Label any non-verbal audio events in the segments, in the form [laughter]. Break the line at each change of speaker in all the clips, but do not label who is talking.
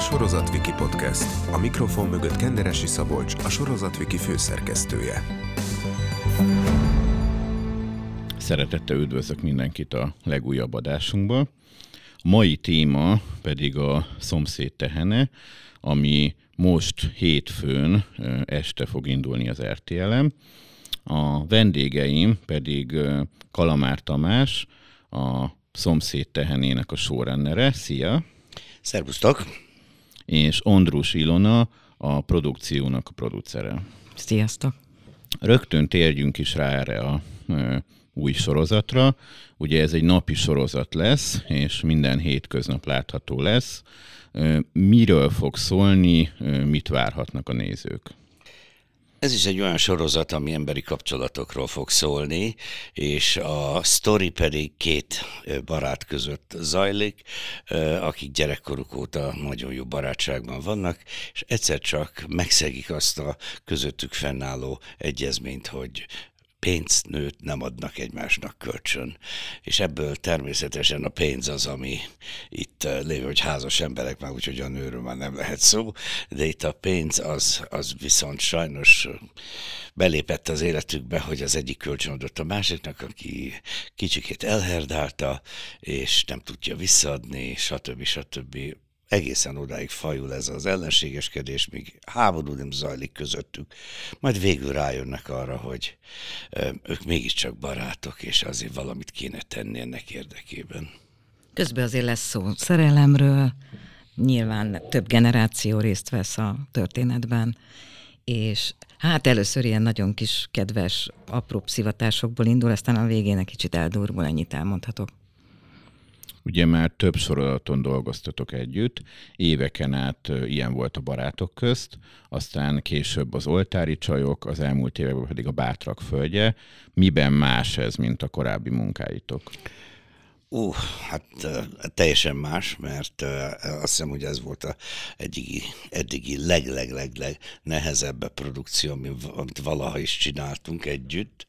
Sorozatviki Podcast. A mikrofon mögött Kenderesi Szabolcs, a Sorozatviki főszerkesztője.
Szeretettel üdvözlök mindenkit a legújabb adásunkba. A mai téma pedig a szomszéd tehene, ami most hétfőn este fog indulni az RTL-em. A vendégeim pedig Kalamár Tamás, a szomszéd tehenének a sorrendere. Szia!
Szervusztok!
És Ondrus Ilona, a produkciónak a producere.
Sziasztok!
Rögtön térjünk is rá erre a ö, új sorozatra. Ugye ez egy napi sorozat lesz, és minden hétköznap látható lesz. Miről fog szólni, mit várhatnak a nézők?
Ez is egy olyan sorozat, ami emberi kapcsolatokról fog szólni, és a sztori pedig két barát között zajlik, akik gyerekkoruk óta nagyon jó barátságban vannak, és egyszer csak megszegik azt a közöttük fennálló egyezményt, hogy pénzt, nőt nem adnak egymásnak kölcsön. És ebből természetesen a pénz az, ami itt eh, lévő, hogy házas emberek már úgyhogy a nőről már nem lehet szó, de itt a pénz az, az viszont sajnos eh, belépett az életükbe, hogy az egyik kölcsön adott a másiknak, aki kicsikét elherdálta, és nem tudja visszaadni, stb. stb egészen odáig fajul ez az ellenségeskedés, míg háború nem zajlik közöttük. Majd végül rájönnek arra, hogy ők mégiscsak barátok, és azért valamit kéne tenni ennek érdekében.
Közben azért lesz szó szerelemről, nyilván több generáció részt vesz a történetben, és hát először ilyen nagyon kis kedves, apró szivatásokból indul, aztán a végén egy kicsit eldurvul, ennyit elmondhatok.
Ugye már több sorozaton dolgoztatok együtt, éveken át ilyen volt a barátok közt, aztán később az oltári csajok, az elmúlt években pedig a bátrak földje. Miben más ez, mint a korábbi munkáitok?
Ú, uh, hát teljesen más, mert azt hiszem, hogy ez volt a eddigi, eddigi leg, leg, leg, leg nehezebb produkció, amit valaha is csináltunk együtt,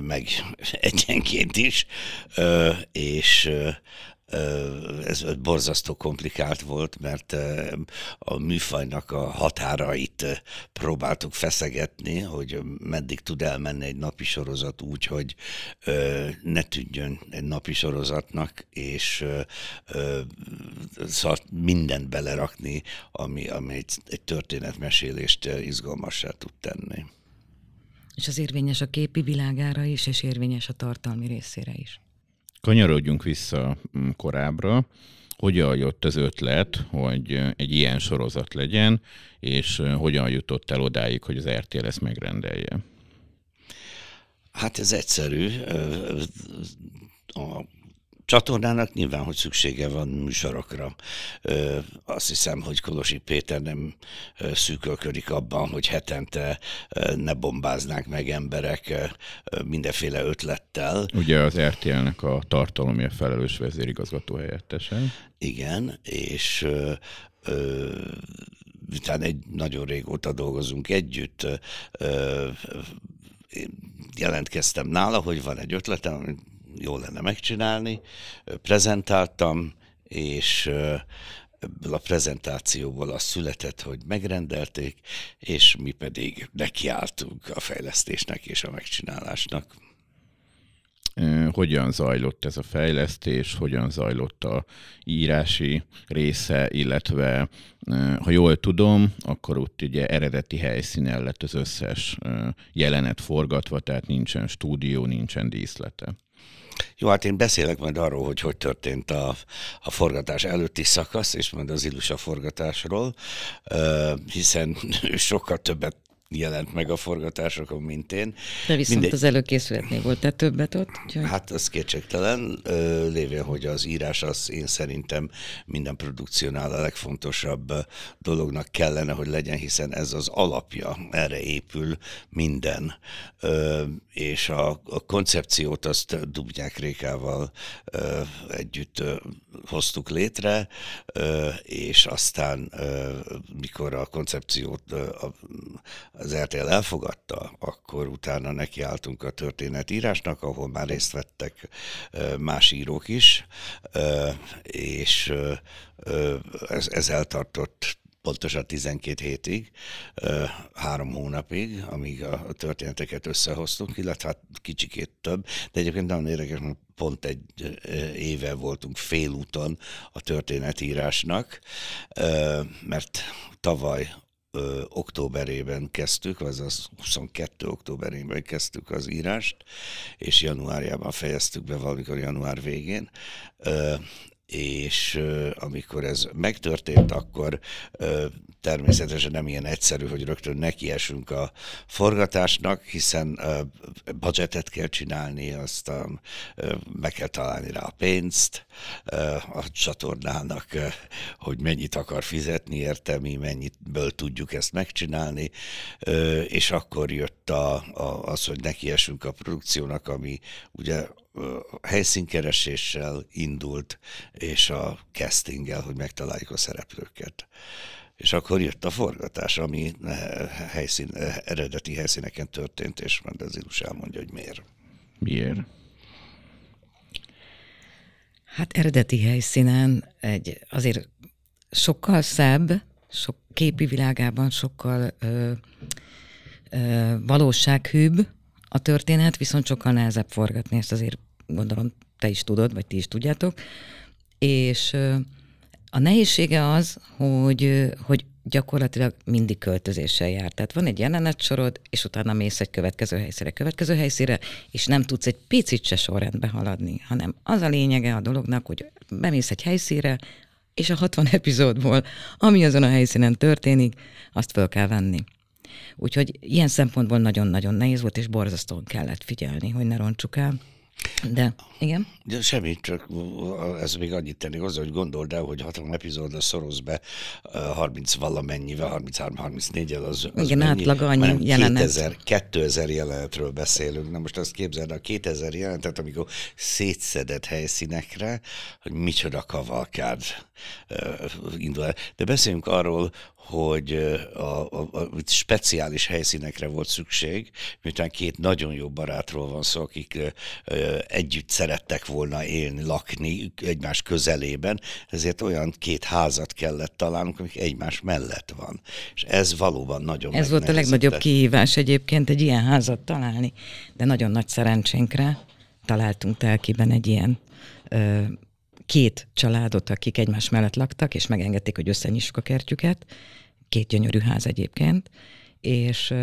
meg [laughs] egyenként is, és ez borzasztó komplikált volt, mert a műfajnak a határait próbáltuk feszegetni, hogy meddig tud elmenni egy napi sorozat úgy, hogy ne tűnjön egy napi sorozatnak, és szóval mindent belerakni, ami, ami egy, egy történetmesélést izgalmassá tud tenni.
És az érvényes a képi világára is, és érvényes a tartalmi részére is.
Kanyarodjunk vissza mm, korábbra. Hogyan jött az ötlet, hogy egy ilyen sorozat legyen, és hogyan jutott el odáig, hogy az RTL ezt megrendelje?
Hát ez egyszerű. A csatornának nyilván, hogy szüksége van műsorokra. Ö, azt hiszem, hogy Kolosi Péter nem szűkölködik abban, hogy hetente ne bombáznák meg emberek mindenféle ötlettel.
Ugye az RTL-nek a tartalomért felelős vezérigazgató helyettese.
Igen, és ö, ö, utána egy nagyon régóta dolgozunk együtt, ö, jelentkeztem nála, hogy van egy ötletem, jó lenne megcsinálni. Prezentáltam, és a prezentációból az született, hogy megrendelték, és mi pedig nekiálltunk a fejlesztésnek és a megcsinálásnak.
Hogyan zajlott ez a fejlesztés, hogyan zajlott a írási része, illetve ha jól tudom, akkor ott ugye eredeti helyszínen lett az összes jelenet forgatva, tehát nincsen stúdió, nincsen díszlete.
Jó, hát én beszélek majd arról, hogy hogy történt a, a forgatás előtti szakasz, és majd az Illusa forgatásról, hiszen [laughs] sokkal többet jelent meg a forgatásokon, mint én.
De viszont Mindegy... az előkészületnél volt te többet ott? Úgyhogy...
Hát az kétségtelen, lévén, hogy az írás az én szerintem minden produkciónál a legfontosabb dolognak kellene, hogy legyen, hiszen ez az alapja, erre épül minden. És a, a koncepciót azt Dubnyák Rékával együtt hoztuk létre, és aztán mikor a koncepciót az RTL elfogadta, akkor utána nekiálltunk a történetírásnak, ahol már részt vettek más írók is, és ez, ez eltartott pontosan 12 hétig, három hónapig, amíg a történeteket összehoztunk, illetve hát kicsikét több, de egyébként nagyon érdekes, hogy pont egy éve voltunk félúton a történetírásnak, mert tavaly ö, októberében kezdtük, azaz 22. októberében kezdtük az írást, és januárjában fejeztük be valamikor január végén. Ö, és amikor ez megtörtént, akkor természetesen nem ilyen egyszerű, hogy rögtön nekiesünk a forgatásnak, hiszen budgetet kell csinálni, azt meg kell találni rá a pénzt a csatornának, hogy mennyit akar fizetni érte, mi mennyitből tudjuk ezt megcsinálni, és akkor jött a, a, az, hogy nekiesünk a produkciónak, ami ugye helyszínkereséssel indult, és a castinggel, hogy megtaláljuk a szereplőket. És akkor jött a forgatás, ami helyszín, eredeti helyszíneken történt, és majd az is elmondja, hogy miért.
Miért?
Hát eredeti helyszínen egy azért sokkal szebb, sok képi világában sokkal ö, ö, valósághűbb a történet, viszont sokkal nehezebb forgatni, ezt azért gondolom te is tudod, vagy ti is tudjátok. És a nehézsége az, hogy, hogy gyakorlatilag mindig költözéssel jár. Tehát van egy jelenetsorod, és utána mész egy következő helyszíre, következő helyszíre, és nem tudsz egy picit se sorrendbe haladni, hanem az a lényege a dolognak, hogy bemész egy helyszíre, és a 60 epizódból, ami azon a helyszínen történik, azt föl kell venni. Úgyhogy ilyen szempontból nagyon-nagyon nehéz volt, és borzasztóan kellett figyelni, hogy ne roncsuk el. De, igen?
De semmi, csak ez még annyit tenni hozzá, hogy gondold el, hogy 60 epizódra szoroz be 30 valamennyivel, 33-34-el az,
az Igen, átlag annyi jelenet.
2000, 2000 jelenetről beszélünk. Na most azt képzeld a 2000 jelenetet, amikor szétszedett helyszínekre, hogy micsoda kavalkád indul el. De beszéljünk arról, hogy a, a, a speciális helyszínekre volt szükség, miután két nagyon jó barátról van szó, akik együtt szerettek volna élni, lakni egymás közelében, ezért olyan két házat kellett találnunk, amik egymás mellett van. És ez valóban nagyon
Ez volt a legnagyobb kihívás egyébként, egy ilyen házat találni, de nagyon nagy szerencsénkre találtunk telkiben egy ilyen ö, két családot, akik egymás mellett laktak, és megengedték, hogy összenyissuk a kertjüket. Két gyönyörű ház egyébként, és,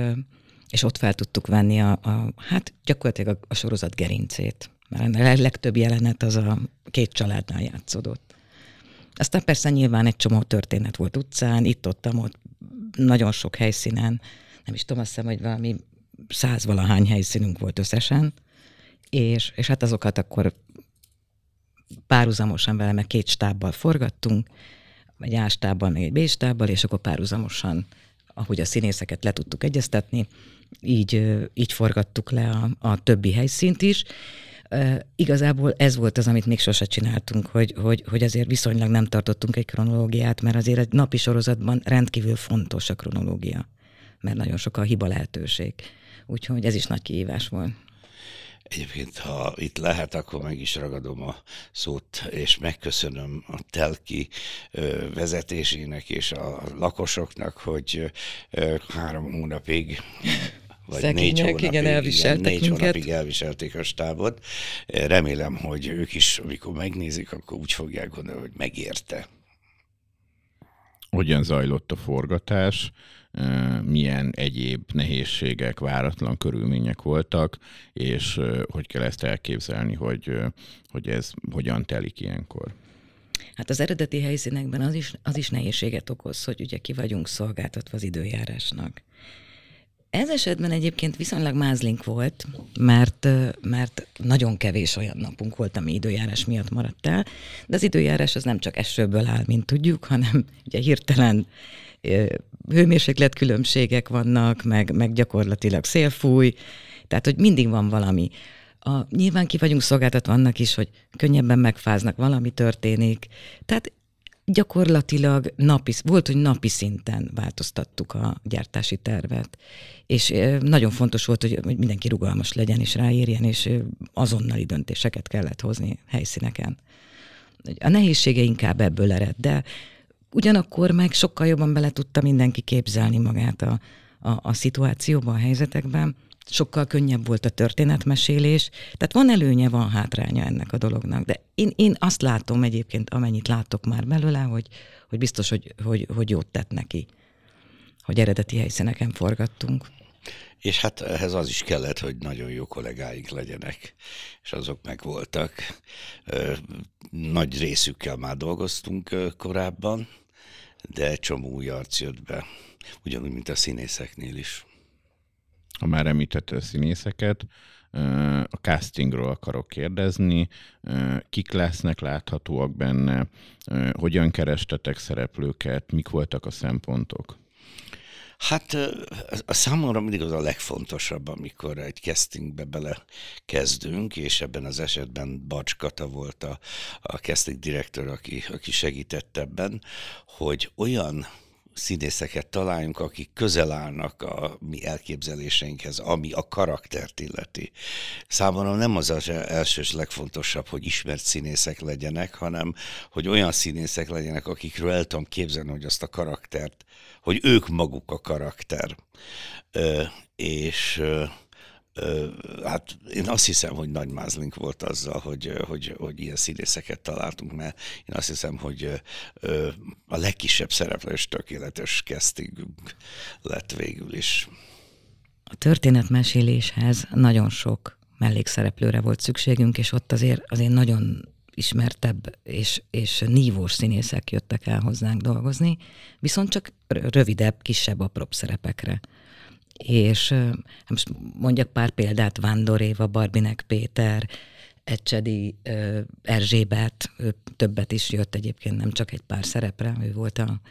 és ott fel tudtuk venni a, a hát gyakorlatilag a, a sorozat gerincét. Mert a legtöbb jelenet az a két családnál játszódott. Aztán persze nyilván egy csomó történet volt utcán, itt-ott, ott nagyon sok helyszínen, nem is tudom, azt hiszem, hogy valami százvalahány helyszínünk volt összesen, és, és hát azokat akkor párhuzamosan vele, mert két stábbal forgattunk, egy A stábbal, meg egy B stábbal, és akkor párhuzamosan, ahogy a színészeket le tudtuk egyeztetni, így, így forgattuk le a, a többi helyszínt is. Uh, igazából ez volt az, amit még sose csináltunk, hogy, hogy, hogy azért viszonylag nem tartottunk egy kronológiát, mert azért egy napi sorozatban rendkívül fontos a kronológia, mert nagyon sok a hiba lehetőség. Úgyhogy ez is nagy kihívás volt.
Egyébként, ha itt lehet, akkor meg is ragadom a szót, és megköszönöm a telki vezetésének és a lakosoknak, hogy három hónapig
vagy Szegények, négy hónapig, igen, elviseltek igen,
négy hónapig elviselték a stábot. Remélem, hogy ők is, amikor megnézik, akkor úgy fogják gondolni, hogy megérte.
Hogyan zajlott a forgatás? milyen egyéb nehézségek, váratlan körülmények voltak, és hogy kell ezt elképzelni, hogy, hogy ez hogyan telik ilyenkor.
Hát az eredeti helyszínekben az is, az is nehézséget okoz, hogy ugye ki vagyunk szolgáltatva az időjárásnak. Ez esetben egyébként viszonylag mázlink volt, mert, mert nagyon kevés olyan napunk volt, ami időjárás miatt maradt el, de az időjárás az nem csak esőből áll, mint tudjuk, hanem ugye hirtelen hőmérséklet különbségek vannak, meg, meg gyakorlatilag szélfúj, tehát hogy mindig van valami. A, nyilván ki vagyunk szolgáltatva annak is, hogy könnyebben megfáznak, valami történik. Tehát gyakorlatilag napi, volt, hogy napi szinten változtattuk a gyártási tervet, és nagyon fontos volt, hogy mindenki rugalmas legyen és ráérjen, és azonnali döntéseket kellett hozni helyszíneken. A nehézsége inkább ebből ered, de ugyanakkor meg sokkal jobban bele tudta mindenki képzelni magát a, a, a szituációban, a helyzetekben, sokkal könnyebb volt a történetmesélés. Tehát van előnye, van hátránya ennek a dolognak. De én, én azt látom egyébként, amennyit látok már belőle, hogy, hogy biztos, hogy, hogy, hogy jót tett neki, hogy eredeti helyszíneken forgattunk.
És hát ehhez az is kellett, hogy nagyon jó kollégáink legyenek, és azok meg voltak. Nagy részükkel már dolgoztunk korábban, de csomó új arc jött be, ugyanúgy, mint a színészeknél is
ha már említette a színészeket, a castingról akarok kérdezni, kik lesznek láthatóak benne, hogyan kerestetek szereplőket, mik voltak a szempontok?
Hát a számomra mindig az a legfontosabb, amikor egy castingbe bele kezdünk, és ebben az esetben Bacs Kata volt a, a casting direktor, aki, aki segített ebben, hogy olyan színészeket találjunk, akik közel állnak a mi elképzeléseinkhez, ami a karaktert illeti. Számomra nem az az elsős legfontosabb, hogy ismert színészek legyenek, hanem hogy olyan színészek legyenek, akikről el tudom képzelni, hogy azt a karaktert, hogy ők maguk a karakter. Ö, és hát én azt hiszem, hogy nagy mázlink volt azzal, hogy, hogy, hogy ilyen színészeket találtunk, mert én azt hiszem, hogy a legkisebb szereplős tökéletes castingünk lett végül is.
A történetmeséléshez nagyon sok mellékszereplőre volt szükségünk, és ott azért, azért nagyon ismertebb és, és nívós színészek jöttek el hozzánk dolgozni, viszont csak rövidebb, kisebb, apróbb szerepekre és hát most mondjak pár példát, Vándor Éva, Barbinek Péter, Ecsedi Erzsébet, ő többet is jött egyébként, nem csak egy pár szerepre, ő volt a,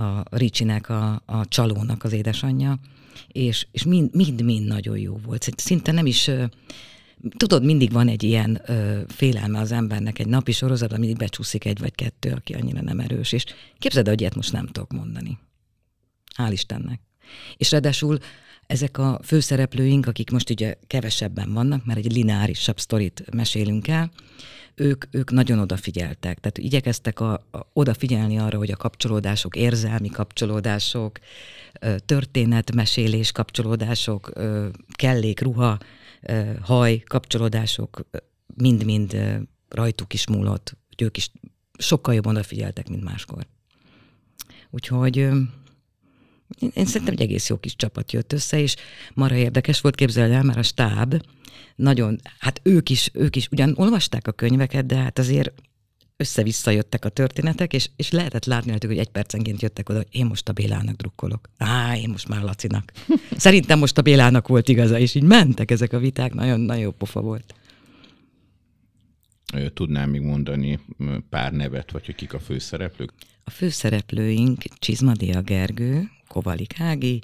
a Ricsinek, a, a csalónak az édesanyja, és, és mind, mind, nagyon jó volt. Szinte nem is, tudod, mindig van egy ilyen ö, félelme az embernek egy napi sorozatban, mindig becsúszik egy vagy kettő, aki annyira nem erős, és képzeld, hogy ilyet most nem tudok mondani. Hál' Istennek. És ráadásul ezek a főszereplőink, akik most ugye kevesebben vannak, mert egy lineárisabb sztorit mesélünk el, ők, ők nagyon odafigyeltek. Tehát igyekeztek a, a, odafigyelni arra, hogy a kapcsolódások, érzelmi kapcsolódások, történetmesélés kapcsolódások, kellék, ruha, haj kapcsolódások mind-mind rajtuk is múlott, hogy ők is sokkal jobban odafigyeltek, mint máskor. Úgyhogy én, én szerintem egy egész jó kis csapat jött össze, és mara érdekes volt, képzelni el, mert a stáb nagyon, hát ők is, ők is ugyan olvasták a könyveket, de hát azért össze-vissza jöttek a történetek, és, és lehetett látni hogy egy percenként jöttek oda, hogy én most a Bélának drukkolok. Á, én most már Lacinak. Szerintem most a Bélának volt igaza, és így mentek ezek a viták, nagyon, nagyon jó pofa volt.
Tudnám még mondani pár nevet, vagy hogy kik a főszereplők?
A főszereplőink Csizmadia Gergő, Kovalik Ági,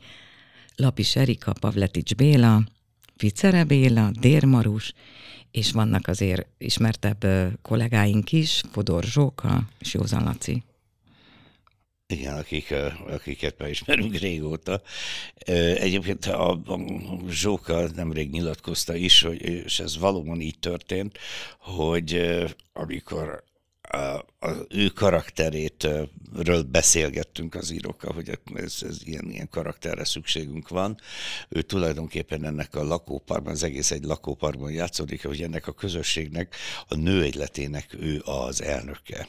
Lapis Erika, Pavletics Béla, Ficere Béla, Dérmarus, és vannak azért ismertebb kollégáink is, Fodor Zsóka és Józan Laci.
Igen, akik, akiket már ismerünk régóta. Egyébként a, Zsóka nemrég nyilatkozta is, hogy, és ez valóban így történt, hogy amikor az ő karakterét ről beszélgettünk az írókkal, hogy ez, ez ilyen, ilyen karakterre szükségünk van. Ő tulajdonképpen ennek a lakóparkban, az egész egy lakóparkban játszódik, hogy ennek a közösségnek, a nő egyletének ő az elnöke.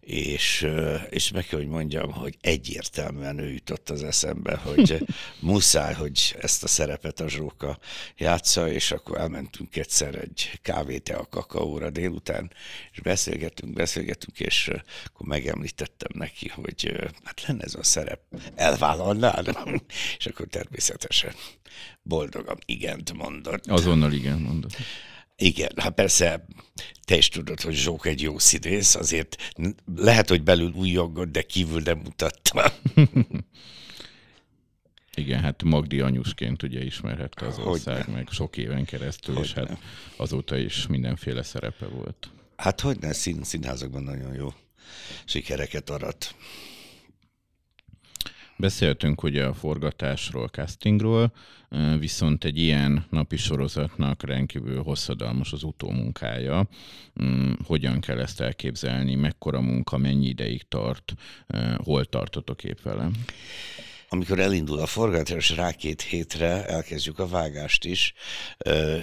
És, és meg kell, hogy mondjam, hogy egyértelműen ő jutott az eszembe, hogy [laughs] muszáj, hogy ezt a szerepet a Zsóka játsza, és akkor elmentünk egyszer egy kávét a kakaóra délután, és beszélgettünk, beszélgettünk, és akkor megemlítettem neki, hogy hát lenne ez a szerep, elvállalnád? [laughs] és akkor természetesen boldogan igent mondott.
Azonnal igen mondott.
Igen, hát persze te is tudod, hogy Zsók egy jó színész, azért lehet, hogy belül újongott, de kívül nem mutatta. [laughs]
Igen, hát Magdi anyusként ugye ismerhette az ország, meg sok éven keresztül, hogy és hát azóta is mindenféle szerepe volt.
Hát hogy ne, szín, színházakban nagyon jó sikereket arat.
Beszéltünk ugye a forgatásról, castingról, viszont egy ilyen napi sorozatnak rendkívül hosszadalmas az utómunkája. Mm, hogyan kell ezt elképzelni, mekkora munka, mennyi ideig tart, hol tartotok épp vele?
Amikor elindul a forgatás, rá két hétre elkezdjük a vágást is,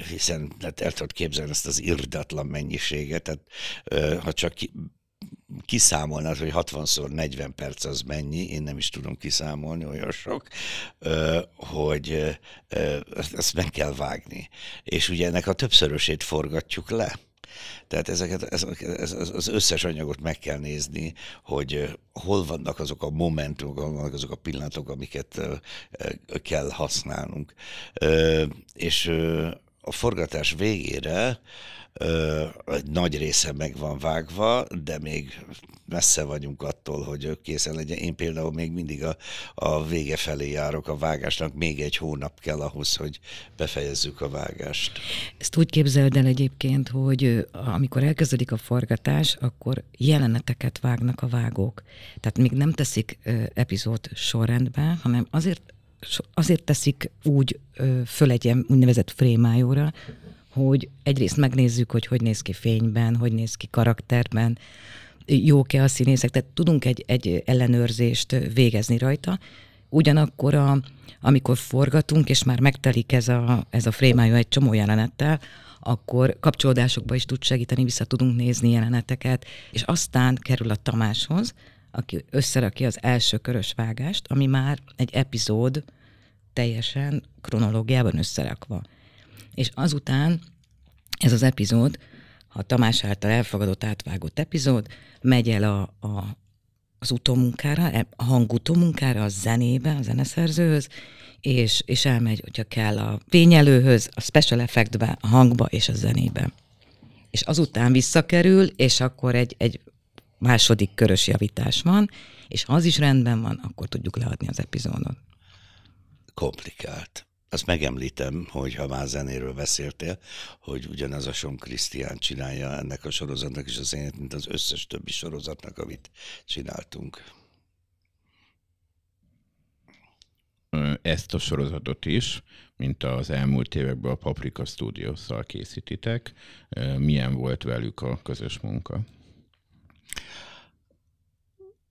hiszen hát el tudod képzelni ezt az irdatlan mennyiséget, tehát ha csak kiszámolnád, hogy 60-szor 40 perc az mennyi, én nem is tudom kiszámolni, olyan sok, hogy ezt meg kell vágni. És ugye ennek a többszörösét forgatjuk le. Tehát ezeket, ez, ez, az összes anyagot meg kell nézni, hogy hol vannak azok a momentumok, hol vannak azok a pillanatok, amiket kell használnunk. És a forgatás végére egy nagy része meg van vágva, de még messze vagyunk attól, hogy készen legyen. Én például még mindig a, a vége felé járok a vágásnak, még egy hónap kell ahhoz, hogy befejezzük a vágást.
Ezt úgy képzeld el egyébként, hogy amikor elkezdődik a forgatás, akkor jeleneteket vágnak a vágók. Tehát még nem teszik epizód sorrendbe, hanem azért azért teszik úgy föl egy úgynevezett frémájóra, hogy egyrészt megnézzük, hogy hogy néz ki fényben, hogy néz ki karakterben, jók-e a színészek, tehát tudunk egy, egy ellenőrzést végezni rajta. Ugyanakkor, a, amikor forgatunk, és már megtelik ez a, ez a frémája egy csomó jelenettel, akkor kapcsolódásokba is tud segíteni, vissza tudunk nézni jeleneteket, és aztán kerül a Tamáshoz, aki összerakja az első körös vágást, ami már egy epizód teljesen kronológiában összerakva. És azután ez az epizód, a Tamás által elfogadott átvágott epizód, megy el a, a, az utómunkára, e, a hangutómunkára, a zenébe, a zeneszerzőhöz, és, és elmegy, hogyha kell a fényelőhöz, a special effectbe, a hangba és a zenébe. És azután visszakerül, és akkor egy, egy második körös javítás van, és ha az is rendben van, akkor tudjuk leadni az epizódot.
Komplikált. Azt megemlítem, hogy ha már zenéről beszéltél, hogy ugyanaz a Son Krisztián csinálja ennek a sorozatnak is a zenét, mint az összes többi sorozatnak, amit csináltunk.
Ezt a sorozatot is, mint az elmúlt években a Paprika Studios-szal készítitek. Milyen volt velük a közös munka?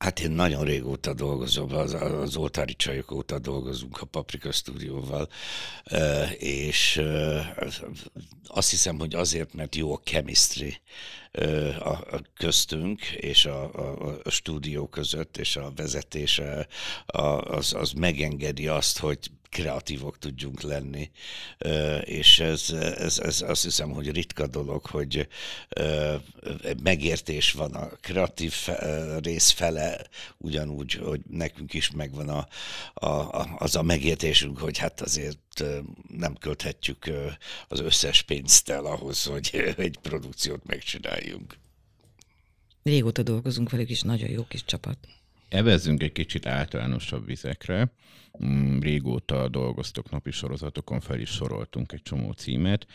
Hát én nagyon régóta dolgozom, az, az oltári csajok óta dolgozunk a Paprika stúdióval, és azt hiszem, hogy azért, mert jó a chemistry a köztünk és a, a, a stúdió között, és a vezetése az, az megengedi azt, hogy kreatívok tudjunk lenni, és ez, ez, ez azt hiszem, hogy ritka dolog, hogy megértés van a kreatív rész fele, ugyanúgy, hogy nekünk is megvan a, a, az a megértésünk, hogy hát azért nem költhetjük az összes pénzt el ahhoz, hogy egy produkciót megcsináljunk.
Régóta dolgozunk velük, is nagyon jó kis csapat.
Evezzünk egy kicsit általánosabb vizekre. Mm, régóta dolgoztok napi sorozatokon, fel is soroltunk egy csomó címet.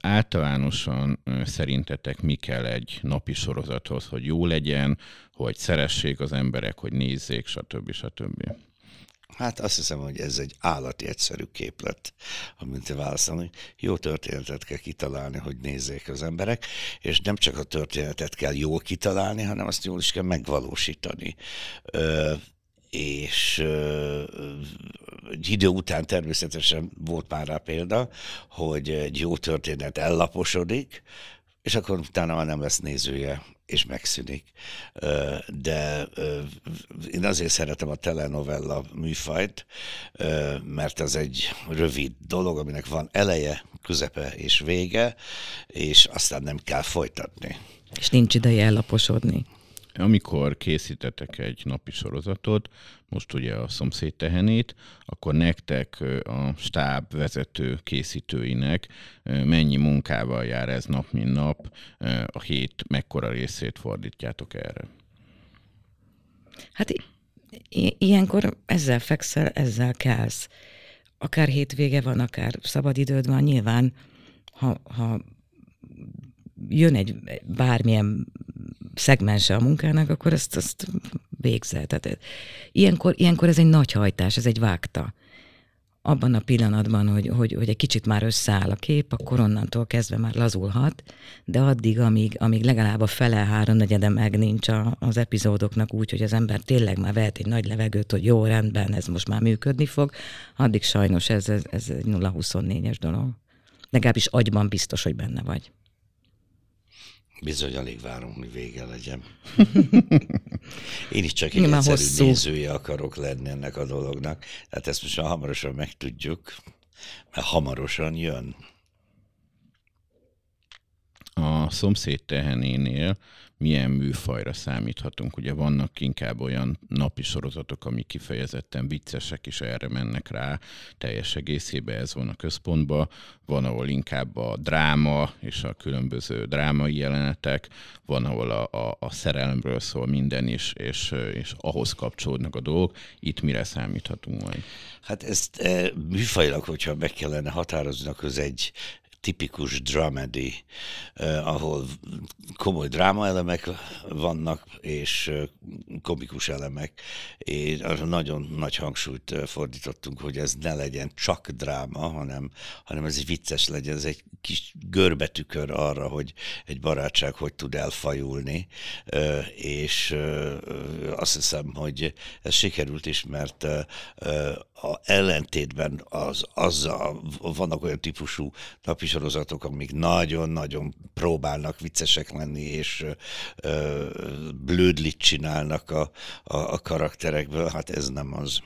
Általánosan szerintetek mi kell egy napi sorozathoz, hogy jó legyen, hogy szeressék az emberek, hogy nézzék, stb. stb.
Hát azt hiszem, hogy ez egy állati egyszerű képlet, amit te válaszolni. Jó történetet kell kitalálni, hogy nézzék az emberek, és nem csak a történetet kell jól kitalálni, hanem azt jól is kell megvalósítani. Ö, és ö, egy idő után természetesen volt már rá példa, hogy egy jó történet ellaposodik, és akkor utána már nem lesz nézője, és megszűnik. De én azért szeretem a telenovella műfajt, mert az egy rövid dolog, aminek van eleje, közepe és vége, és aztán nem kell folytatni.
És nincs ideje ellaposodni.
Amikor készítetek egy napi sorozatot, most ugye a szomszéd tehenét, akkor nektek a stáb vezető készítőinek mennyi munkával jár ez nap, mint nap, a hét mekkora részét fordítjátok erre?
Hát i- ilyenkor ezzel fekszel, ezzel kelsz. Akár hétvége van, akár szabadidőd van, nyilván, ha, ha jön egy bármilyen szegmense a munkának, akkor ezt, ezt végzel. Tehát ilyenkor, ilyenkor ez egy nagy hajtás, ez egy vágta abban a pillanatban, hogy, hogy, hogy egy kicsit már összeáll a kép, akkor onnantól kezdve már lazulhat, de addig, amíg, amíg legalább a fele háromnegyede meg nincs a, az epizódoknak úgy, hogy az ember tényleg már vehet egy nagy levegőt, hogy jó, rendben, ez most már működni fog, addig sajnos ez, ez, ez egy 0-24-es dolog. Legalábbis agyban biztos, hogy benne vagy.
Bizony, alig várom, hogy vége legyen. [laughs] Én is csak egy Nyilván egyszerű hosszú. nézője akarok lenni ennek a dolognak. Tehát ezt most hamarosan megtudjuk, mert hamarosan jön.
A szomszéd tehenénél milyen műfajra számíthatunk. Ugye vannak inkább olyan napi sorozatok, amik kifejezetten viccesek, és erre mennek rá teljes egészében, ez van a központban. Van, ahol inkább a dráma és a különböző drámai jelenetek, van, ahol a, a, a szerelemről szól minden is, és, és ahhoz kapcsolódnak a dolgok. Itt mire számíthatunk majd?
Hát ezt e, műfajilag, hogyha meg kellene határozni, ez egy tipikus dramedy, ahol komoly drámaelemek vannak, és komikus elemek. És arra nagyon nagy hangsúlyt fordítottunk, hogy ez ne legyen csak dráma, hanem, hanem ez egy vicces legyen, ez egy kis görbetükör arra, hogy egy barátság hogy tud elfajulni, és azt hiszem, hogy ez sikerült is, mert a ellentétben az, azzal vannak olyan típusú napi sorozatok, amik nagyon-nagyon próbálnak viccesek lenni, és ö, blödlit csinálnak a, a, a karakterekből, hát ez nem az.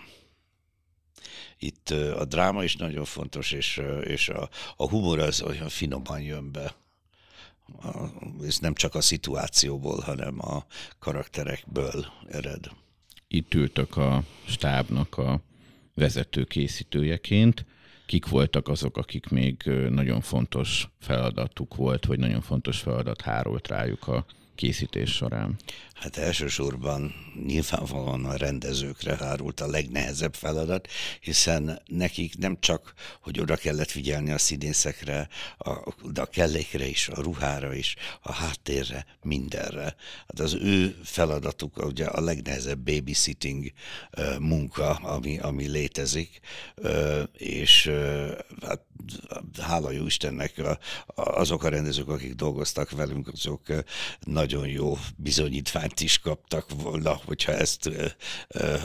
Itt a dráma is nagyon fontos, és, és a, a humor az olyan finoman jön be. Ez nem csak a szituációból, hanem a karakterekből ered.
Itt ültök a stábnak a vezető készítőjeként, kik voltak azok, akik még nagyon fontos feladatuk volt, vagy nagyon fontos feladat hárolt rájuk a készítés során?
Hát elsősorban nyilvánvalóan a rendezőkre hárult a legnehezebb feladat, hiszen nekik nem csak, hogy oda kellett figyelni a színészekre, a, a kellékre is, a ruhára is, a háttérre, mindenre. Hát az ő feladatuk ugye a legnehezebb babysitting munka, ami, ami létezik, és hát hála jó Istennek azok a rendezők, akik dolgoztak velünk, azok nagyon jó bizonyítványt is kaptak volna, hogyha ezt ö, ö,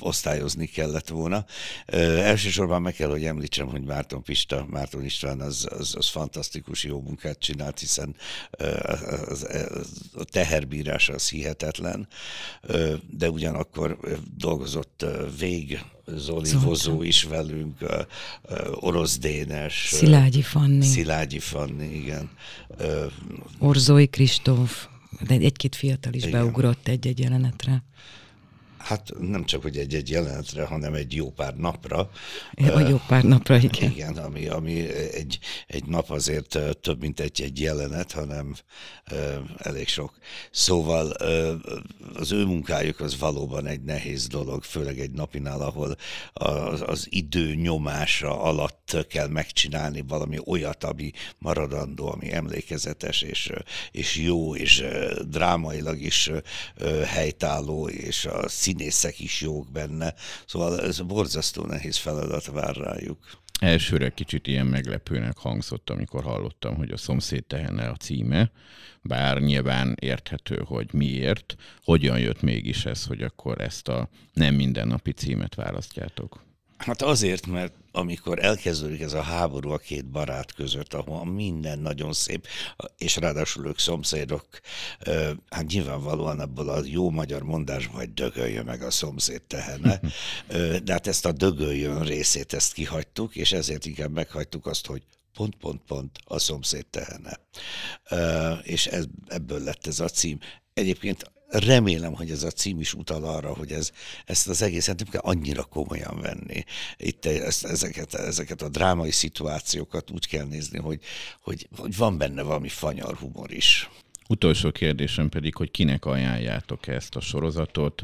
osztályozni kellett volna. Ö, elsősorban meg kell, hogy említsem, hogy Márton Pista, Márton István az, az, az fantasztikus jó munkát csinált, hiszen az, az, a teherbírás az hihetetlen, de ugyanakkor dolgozott vég Zoli Zoltán. Vozó is velünk, uh, uh, Orosz Dénes.
Szilágyi Fanni.
Szilágyi Fanni, igen. Uh,
Orzói Kristóf, de egy-két fiatal is igen. beugrott egy-egy jelenetre.
Hát nem csak, hogy egy-egy jelenetre, hanem egy jó pár napra.
Ja, jó pár napra, igen.
Igen, ami, ami egy, egy nap azért több, mint egy-egy jelenet, hanem elég sok. Szóval az ő munkájuk az valóban egy nehéz dolog, főleg egy napinál, ahol az, az idő nyomása alatt kell megcsinálni valami olyat, ami maradandó, ami emlékezetes, és, és jó, és drámailag is helytálló, és a szín színészek is jók benne, szóval ez borzasztó nehéz feladat vár rájuk.
Elsőre kicsit ilyen meglepőnek hangzott, amikor hallottam, hogy a szomszéd tehene a címe, bár nyilván érthető, hogy miért, hogyan jött mégis ez, hogy akkor ezt a nem mindennapi címet választjátok.
Hát azért, mert amikor elkezdődik ez a háború a két barát között, ahol minden nagyon szép, és ráadásul ők szomszédok, hát nyilvánvalóan ebből a jó magyar mondás, hogy dögölje meg a szomszéd tehene, [laughs] de hát ezt a dögöljön részét, ezt kihagytuk, és ezért inkább meghagytuk azt, hogy pont, pont, pont a szomszéd tehene. És ez, ebből lett ez a cím. Egyébként remélem, hogy ez a cím is utal arra, hogy ez, ezt az egészet nem kell annyira komolyan venni. Itt ezt, ezeket, ezeket a drámai szituációkat úgy kell nézni, hogy, hogy, hogy van benne valami fanyar humor is.
Utolsó kérdésem pedig, hogy kinek ajánljátok ezt a sorozatot,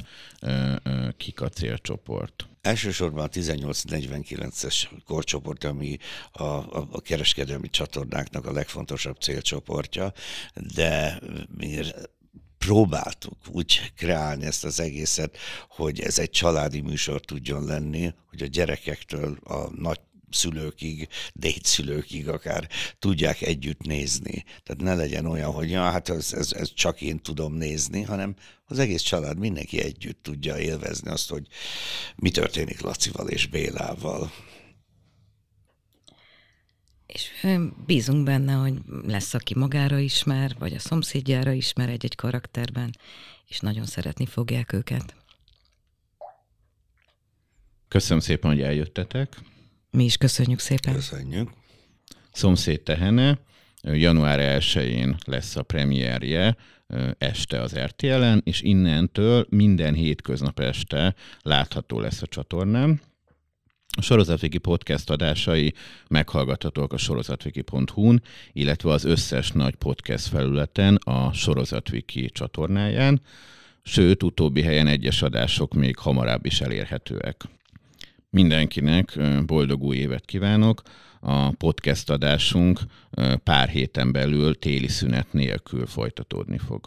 kik a célcsoport?
Elsősorban a 1849-es korcsoport, ami a, a, a kereskedelmi csatornáknak a legfontosabb célcsoportja, de mi próbáltuk úgy kreálni ezt az egészet, hogy ez egy családi műsor tudjon lenni, hogy a gyerekektől a nagy szülőkig, dédszülőkig akár tudják együtt nézni. Tehát ne legyen olyan, hogy ja, hát ez, ez, ez csak én tudom nézni, hanem az egész család, mindenki együtt tudja élvezni azt, hogy mi történik Lacival és Bélával.
És bízunk benne, hogy lesz, aki magára ismer, vagy a szomszédjára ismer egy-egy karakterben, és nagyon szeretni fogják őket.
Köszönöm szépen, hogy eljöttetek.
Mi is köszönjük szépen.
Köszönjük.
Szomszéd Tehene, január 1-én lesz a premierje este az RTL-en, és innentől minden hétköznap este látható lesz a csatornán. A Sorozatviki podcast adásai meghallgathatók a sorozatviki.hu-n, illetve az összes nagy podcast felületen a Sorozatviki csatornáján, sőt, utóbbi helyen egyes adások még hamarabb is elérhetőek. Mindenkinek boldog új évet kívánok! A podcast adásunk pár héten belül téli szünet nélkül folytatódni fog.